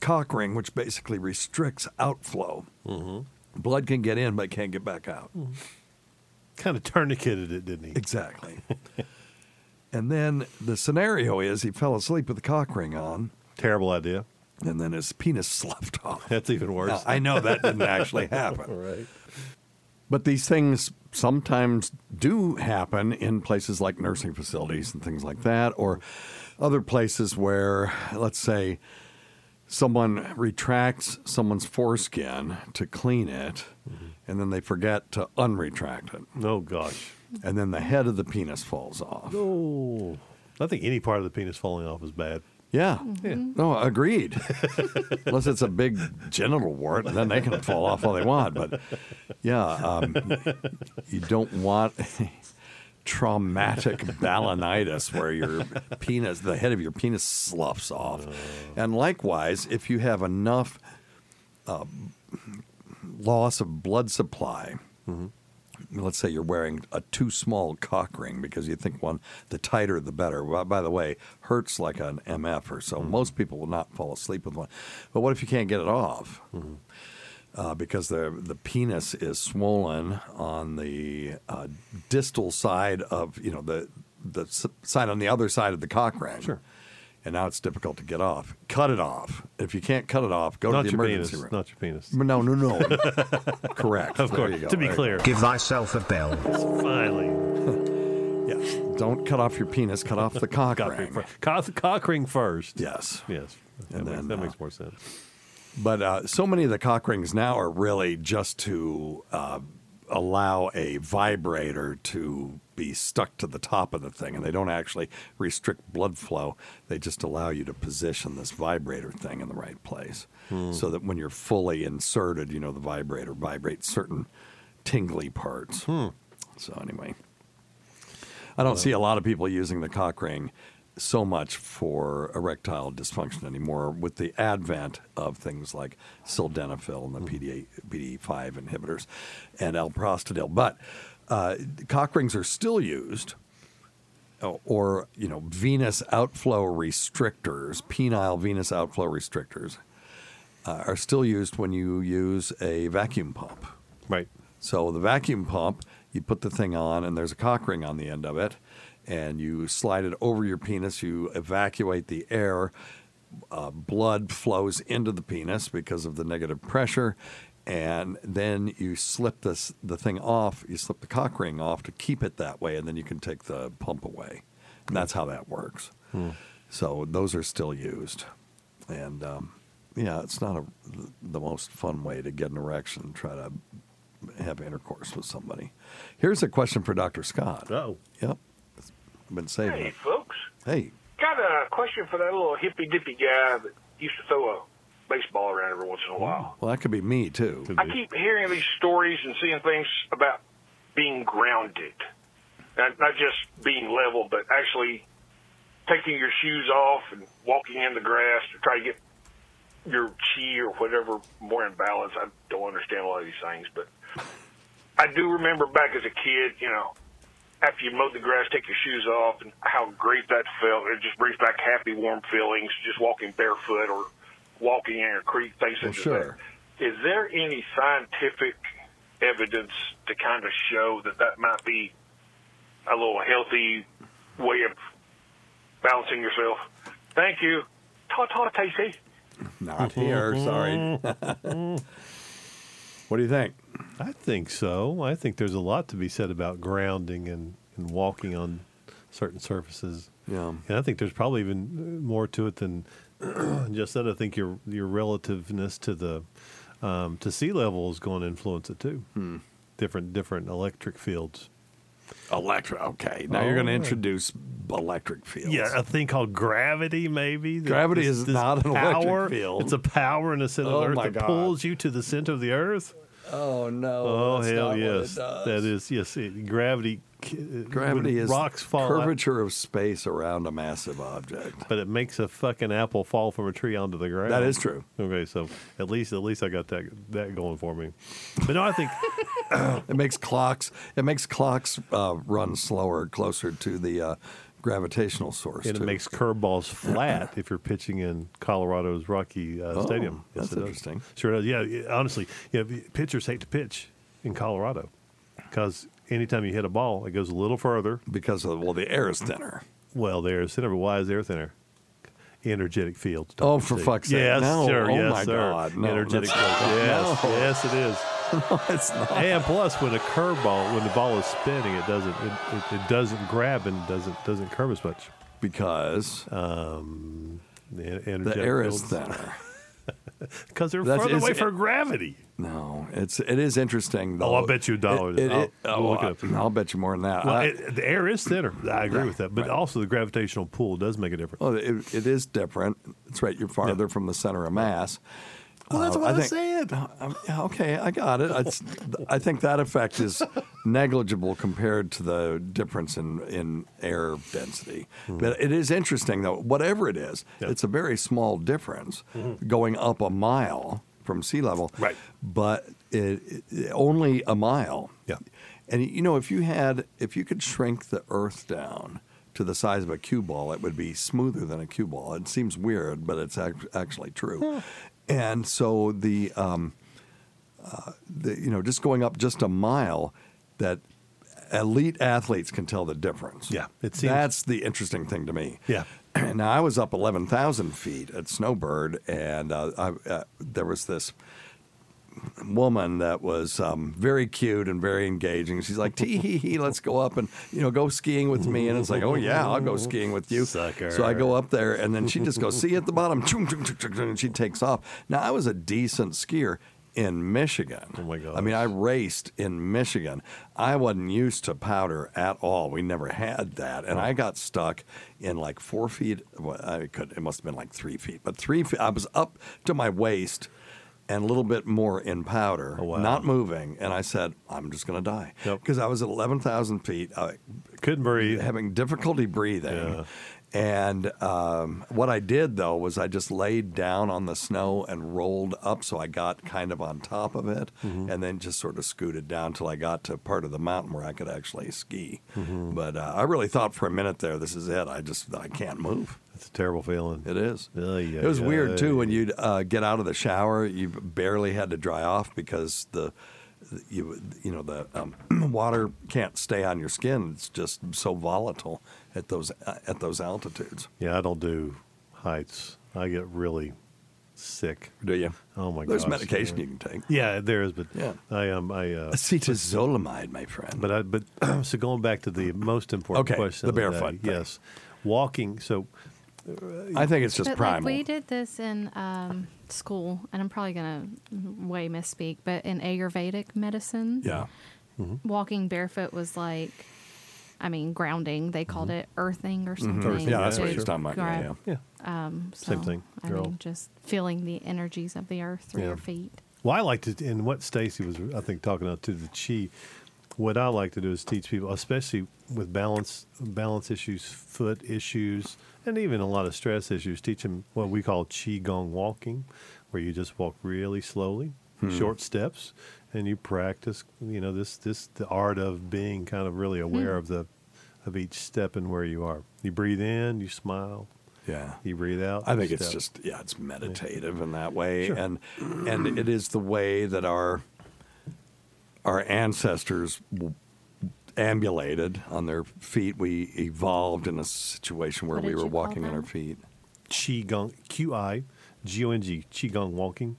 cock ring, which basically restricts outflow. Mm-hmm. Blood can get in, but can't get back out. Kind of tourniqueted it, didn't he? Exactly. and then the scenario is he fell asleep with the cock ring on. Terrible idea. And then his penis sloughed off. That's even worse. Now, I know that didn't actually happen. right. But these things sometimes do happen in places like nursing facilities and things like that, or other places where, let's say, someone retracts someone's foreskin to clean it, mm-hmm. And then they forget to unretract it. Oh, gosh. And then the head of the penis falls off. Oh, I think any part of the penis falling off is bad. Yeah. Yeah. No, agreed. Unless it's a big genital wart, and then they can fall off all they want. But yeah, um, you don't want traumatic balanitis where your penis, the head of your penis sloughs off. And likewise, if you have enough uh, loss of blood supply, let's say you're wearing a too small cock ring because you think one the tighter the better. Well, by the way, hurts like an MF or so. Most people will not fall asleep with one. But what if you can't get it off? Uh, because the the penis is swollen on the uh, distal side of you know the the side on the other side of the cock ring. Sure. And now it's difficult to get off. Cut it off. If you can't cut it off, go Not to the your emergency penis, room. not your penis. No, no, no. Correct. Of There course. you go. To be There you clear. Give thyself a bell. Finally. yes. Don't cut off your penis. Cut off the cock Cock ring. ring fir- Cock, cock ring first. Yes. Yes. That, And makes, then, that uh, makes more sense. But uh, so many of the cock rings now are really just to uh, allow a vibrator to be stuck to the top of the thing, and they don't actually restrict blood flow. They just allow you to position this vibrator thing in the right place, Hmm. so that when you're fully inserted, you know the vibrator vibrates certain tingly parts. Hmm. So anyway, I don't see a lot of people using the cock ring so much for erectile dysfunction anymore with the advent of things like sildenafil and the PDA, PDE5 inhibitors and alprostadil. But uh, cock rings are still used or- or you know venous outflow restrictors, penile venous outflow restrictors, uh, are still used when you use a vacuum pump. Right. So the vacuum pump, you put the thing on, and there's a cock ring on the end of it, and you slide it over your penis. You evacuate the air. Uh, blood flows into the penis because of the negative pressure, and then you slip this the thing off. You slip the cock ring off to keep it that way, and then you can take the pump away. And that's how that works. Hmm. So those are still used, and um, yeah, it's not a, the most fun way to get an erection. And try to have intercourse with somebody. Here's a question for Dr. Scott. Oh, yep, I've been saving Hey, it. folks. Hey, Got a question for that little hippy dippy guy that used to throw a baseball around every once in a while. Well, that could be me too. I keep hearing these stories and seeing things about being grounded, not, not just being level, but actually taking your shoes off and walking in the grass to try to get your chi or whatever more in balance. I don't understand a lot of these things, but I do remember back as a kid, you know, after you mowed the grass, take your shoes off, and how great that felt. It just brings back happy, warm feelings. Just walking barefoot or walking in a creek, things Well, such sure. as that. Is there any scientific evidence to kind of show that that might be a little healthy way of balancing yourself? Thank you. Ta ta, Tasty. Not here. Sorry. what do you think? I think so. I think there's a lot to be said about grounding and, and walking on certain surfaces. Yeah. And I think there's probably even more to it than just that. I think your your relativeness to the um, to sea level is going to influence it too. Hmm. Different different electric fields. Electric. Okay. Now you're going to Oh, introduce electric fields. Yeah, a thing called gravity, maybe. Gravity this- is this not an electric field. It's a power in the center Oh of the Earth that God. pulls you to the center of the Earth. Oh no! Oh hell not what it yes, that is yes. It, gravity. Gravity is rocks fall, out- curvature of space around a massive object. but it makes a fucking apple fall from a tree onto the ground. That is true. Okay, so at least at least I got that that going for me. But no, I think it makes clocks. It makes clocks uh, run slower, closer to the uh, gravitational source. and it too. makes curveballs flat if you're pitching in Colorado's Rocky uh, Oh, Stadium. that's it does. interesting. Sure does. Yeah, honestly, yeah, pitchers hate to pitch in Colorado because anytime you hit a ball, it goes a little further because of well, the air is thinner. Well, the air is thinner, but why is air thinner? Energetic fields. Oh, for Steve. fuck's sake. Yes, No. sure. Oh, yes, my sir. God. No, Energetic fields. Yes, No. yes, it is. no, it's not. And plus, when a curveball, when the ball is spinning, it doesn't it, it, it doesn't grab and doesn't doesn't curve as much because um, the the air is thinner. because they're That's- further away for it- gravity. No, it's it is interesting. Though. Oh, I'll bet you a dollar. It, it, I'll- it- we'll oh, look it up. I- I'll bet you more than that. Well, I- it, the air is thinner. I agree Yeah, with that, but right. also the gravitational pull does make a difference. well, it, it is different. That's right. You're farther from the center of mass. Well, that's Uh, what I, think- said. Um, yeah, okay, I got it. It's, I think that effect is negligible compared to the difference in, in air density. Hmm. But it is interesting, though. Whatever it is, it's a very small difference Mhm. going up a mile from sea level. Right. But it, it, only a mile. Yeah. And you know, if you had, if you could shrink the Earth down to the size of a cue ball, it would be smoother than a cue ball. It seems weird, but it's ac- actually true. And so the, um, uh, the, you know, just going up just a mile, that elite athletes can tell the difference. Yeah, it seems- that's the interesting thing to me. Yeah. Now I was up eleven thousand feet at Snowbird, and uh, I, uh, there was this woman that was um, very cute and very engaging. She's like, "Tee hee hee, let's go up and you know go skiing with me." And it's like, "Oh yeah, I'll go skiing with you." Sucker. So I go up there, and then she just goes, "See you at the bottom," and she takes off. Now I was a decent skier in Michigan. Oh my god! I mean, I raced in Michigan. I wasn't used to powder at all. We never had that, and I got stuck in like four feet. Well, I could. It must have been like three feet, but three feet. I was up to my waist and a little bit more in powder, oh, not moving. And I said, I'm just going to die because I was at 11,000 feet. I couldn't breathe, having difficulty breathing. And um, what I did though was I just laid down on the snow and rolled up, so I got kind of on top of it, Mhm. and then just sort of scooted down till I got to part of the mountain where I could actually ski. Mhm. But uh, I really thought for a minute there, this is it. I just I can't move. It's a terrible feeling. It is. Ay, It was ay, weird too when you'd uh, get out of the shower. You barely had to dry off because the you you know the um, water can't stay on your skin. It's just so volatile at those uh, at those altitudes. Yeah, I don't do heights. I get really sick. Do you? Oh my god. There's medication you can take. Yeah, there is, but Yeah. I um I uh, Acetazolamide, my friend. But I but so going back to the most important Okay, question, the of day, barefoot yes, walking. So I think it's just but primal. like we did this in um, school, and I'm probably gonna way misspeak, but in Ayurvedic medicine, Yeah. walking barefoot was like I mean, grounding. They called it earthing or something. Earthing, yeah, that's what to he was talking about, yeah, grab- yeah. Um, Same thing. I You're mean, just feeling the energies of the earth through Yeah. your feet. Well, I like to, and what Stacy was, I think, talking about to the chi. What I like to do is teach people, especially with balance, balance issues, foot issues, and even a lot of stress issues. Teach them what we call qi gong walking, where you just walk really slowly, Hmm. short steps, and you practice. You know this this the art of being kind of really aware Hmm. of the of each step and where you are. You breathe in, you smile. Yeah. You breathe out. I think it's just yeah, it's meditative in that way, Sure. and and it is the way that our our ancestors ambulated on their feet. We evolved in a situation where we were walking on our feet. Qi Gong, Q I G O N G, Qi Gong walking.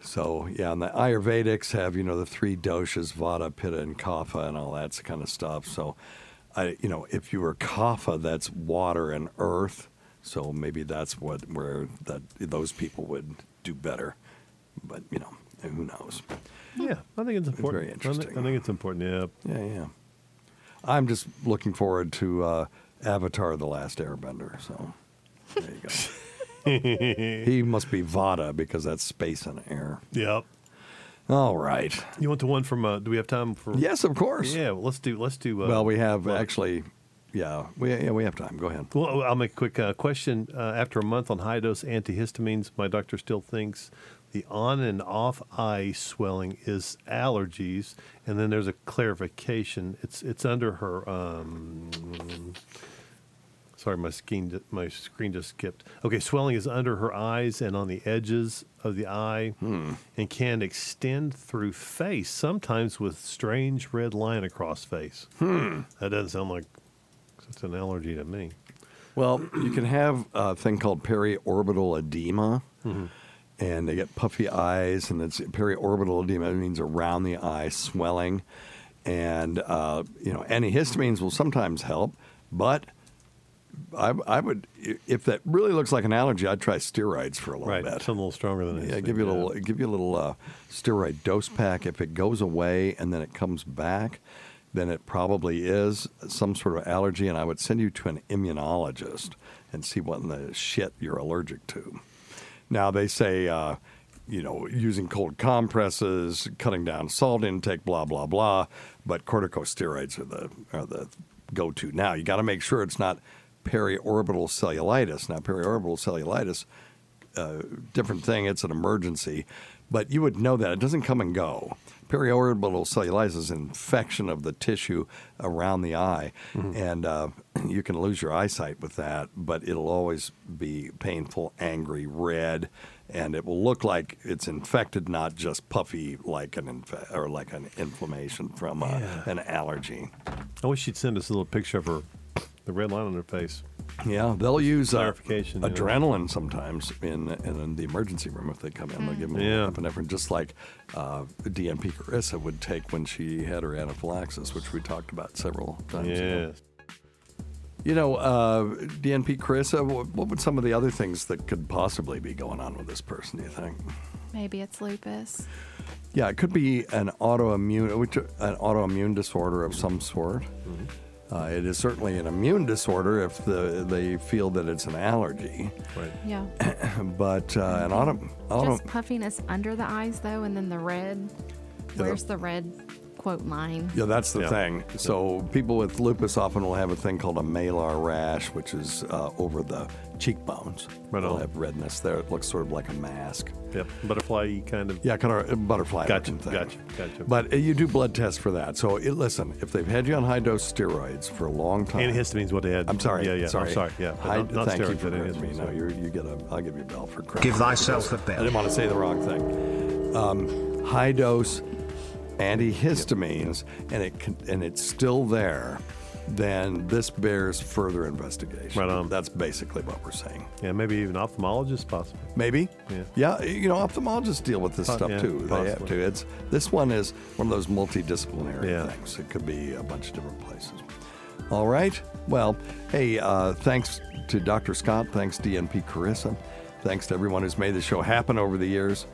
So yeah, and the Ayurvedics have you know the three doshas, Vata, Pitta, and Kapha, and all that kind of stuff. So, I you know if you were Kapha, that's water and earth. So maybe that's what where that those people would do better. But you know who knows? Yeah, I think it's important. very I think- interesting. I think it's important. Yeah. Yeah, yeah. I'm just looking forward to uh, Avatar: The Last Airbender. So there you go. he must be Vata because that's space and air. Yep. All right. You want the one from? Uh, do we have time for? Yes, of course. Yeah. Well, let's do. Let's do. Uh, well, we have well, actually, yeah, we yeah we have time. Go ahead. Well, I'll make a quick uh, question. Uh, after a month on high dose antihistamines, my doctor still thinks the on and off eye swelling is allergies, and then there's a clarification. It's it's under her. Um, sorry, my screen my screen just skipped. Okay, swelling is under her eyes and on the edges of the eye, and can extend through face, sometimes with strange red line across face. Hmm. That doesn't sound like it's an allergy to me. Well, you can have a thing called periorbital edema, Mm-hmm. and they get puffy eyes, and it's periorbital edema. It means around the eye swelling, and uh, you know antihistamines will sometimes help, but I, I would if that really looks like an allergy, I'd try steroids for a little Right, bit. something a little stronger than Yeah, give you a little, give you a little uh, steroid dose pack. If it goes away and then it comes back, then it probably is some sort of allergy, and I would send you to an immunologist and see what in the shit you're allergic to. Now they say, uh, you know, using cold compresses, cutting down salt intake, blah blah blah, but corticosteroids are the are the go-to. Now you got to make sure it's not periorbital cellulitis. Now periorbital cellulitis uh, different thing. It's an emergency, but you would know that it doesn't come and go. Periorbital cellulitis is an infection of the tissue around the eye, and uh, you can lose your eyesight with that. But it'll always be painful, angry, red, and it will look like it's infected, not just puffy like an inf- or like an inflammation from uh, an allergy. I wish she'd send us a little picture of her, the red line on their face. Yeah, they'll use uh, Clarification, you know. adrenaline sometimes in, in in the emergency room if they come in. They'll give them Yeah. yeah. epinephrine, just like uh, DNP Carissa would take when she had her anaphylaxis, which we talked about several times. ago. You know, uh, DNP Carissa, what, what would some of the other things that could possibly be going on with this person, do you think? Maybe it's lupus. Yeah, it could be an autoimmune, which an autoimmune disorder of some sort. Uh, it is certainly an immune disorder if the, they feel that it's an allergy. Right. Yeah. but uh, an auto, auto, Just puffiness under the eyes, though, and then the red. the- Where's the red quote line? Yeah, that's the Yeah. thing. So people with lupus often will have a thing called a malar rash, which is uh, over the cheekbones. Right They'll on. have redness there. It looks sort of like a mask. Yep. Butterfly kind of. Yeah, kind of butterfly Gotcha, thing. gotcha, gotcha. But uh, you do blood tests for that. So it, listen, if they've had you on high dose steroids for a long time, Antihistamines, what they had. I'm sorry. Yeah, yeah. Sorry. I'm sorry. Yeah. High, Not- not thank you steroids, for me. antihistamines, No, yeah. you're, you get a. I'll give you a bell for correcting Give thyself a bell. I didn't want to say the wrong thing. Um, high dose antihistamines, and it can, and it's still there. Then this bears further investigation. Right on. That's basically what we're saying. Yeah, maybe even ophthalmologists possibly. Maybe. Yeah. Yeah, you know, ophthalmologists deal with this Po- stuff yeah, too. They have possibly. to. It's this one is one of those multidisciplinary Yeah. things. It could be a bunch of different places. All right. Well, hey, uh, thanks to Dr. Scott. Thanks DNP Carissa. Thanks to everyone who's made the show happen over the years.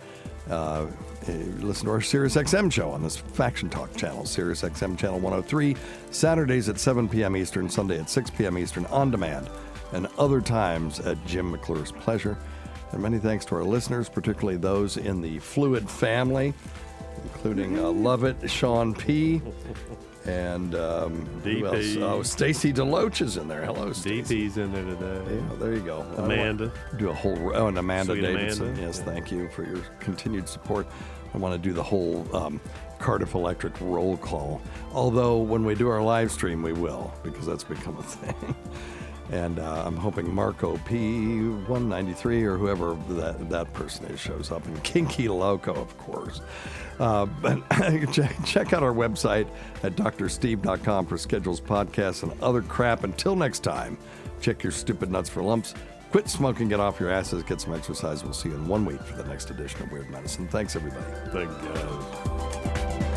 Uh, uh, listen to our Sirius XM show on this Faction Talk channel, Sirius XM channel 103, Saturdays at 7 p.m. Eastern, Sunday at 6 p.m. Eastern on demand, and other times at Jim McClure's pleasure. And many thanks to our listeners, particularly those in the Fluid family, including uh, Lovett, Sean P. And um, who else? DP. Oh, Stacy Deloach is in there. Hello, Stacy. DP's in there today. Yeah, there you go. Amanda. Do a whole oh, and Amanda Sweet Davidson. Amanda. Yes, thank you for your continued support. I want to do the whole um, Cardiff Electric roll call. Although when we do our live stream, we will because that's become a thing. And uh, I'm hoping Marco P193 or whoever that, that person is shows up, and Kinky Loco, of course. Uh, but check, out our website at doctorsteve.com for schedules, podcasts, and other crap. Until next time, check your stupid nuts for lumps. Quit smoking, get off your asses, get some exercise. We'll see you in one week for the next edition of Weird Medicine. Thanks, everybody. Thank God.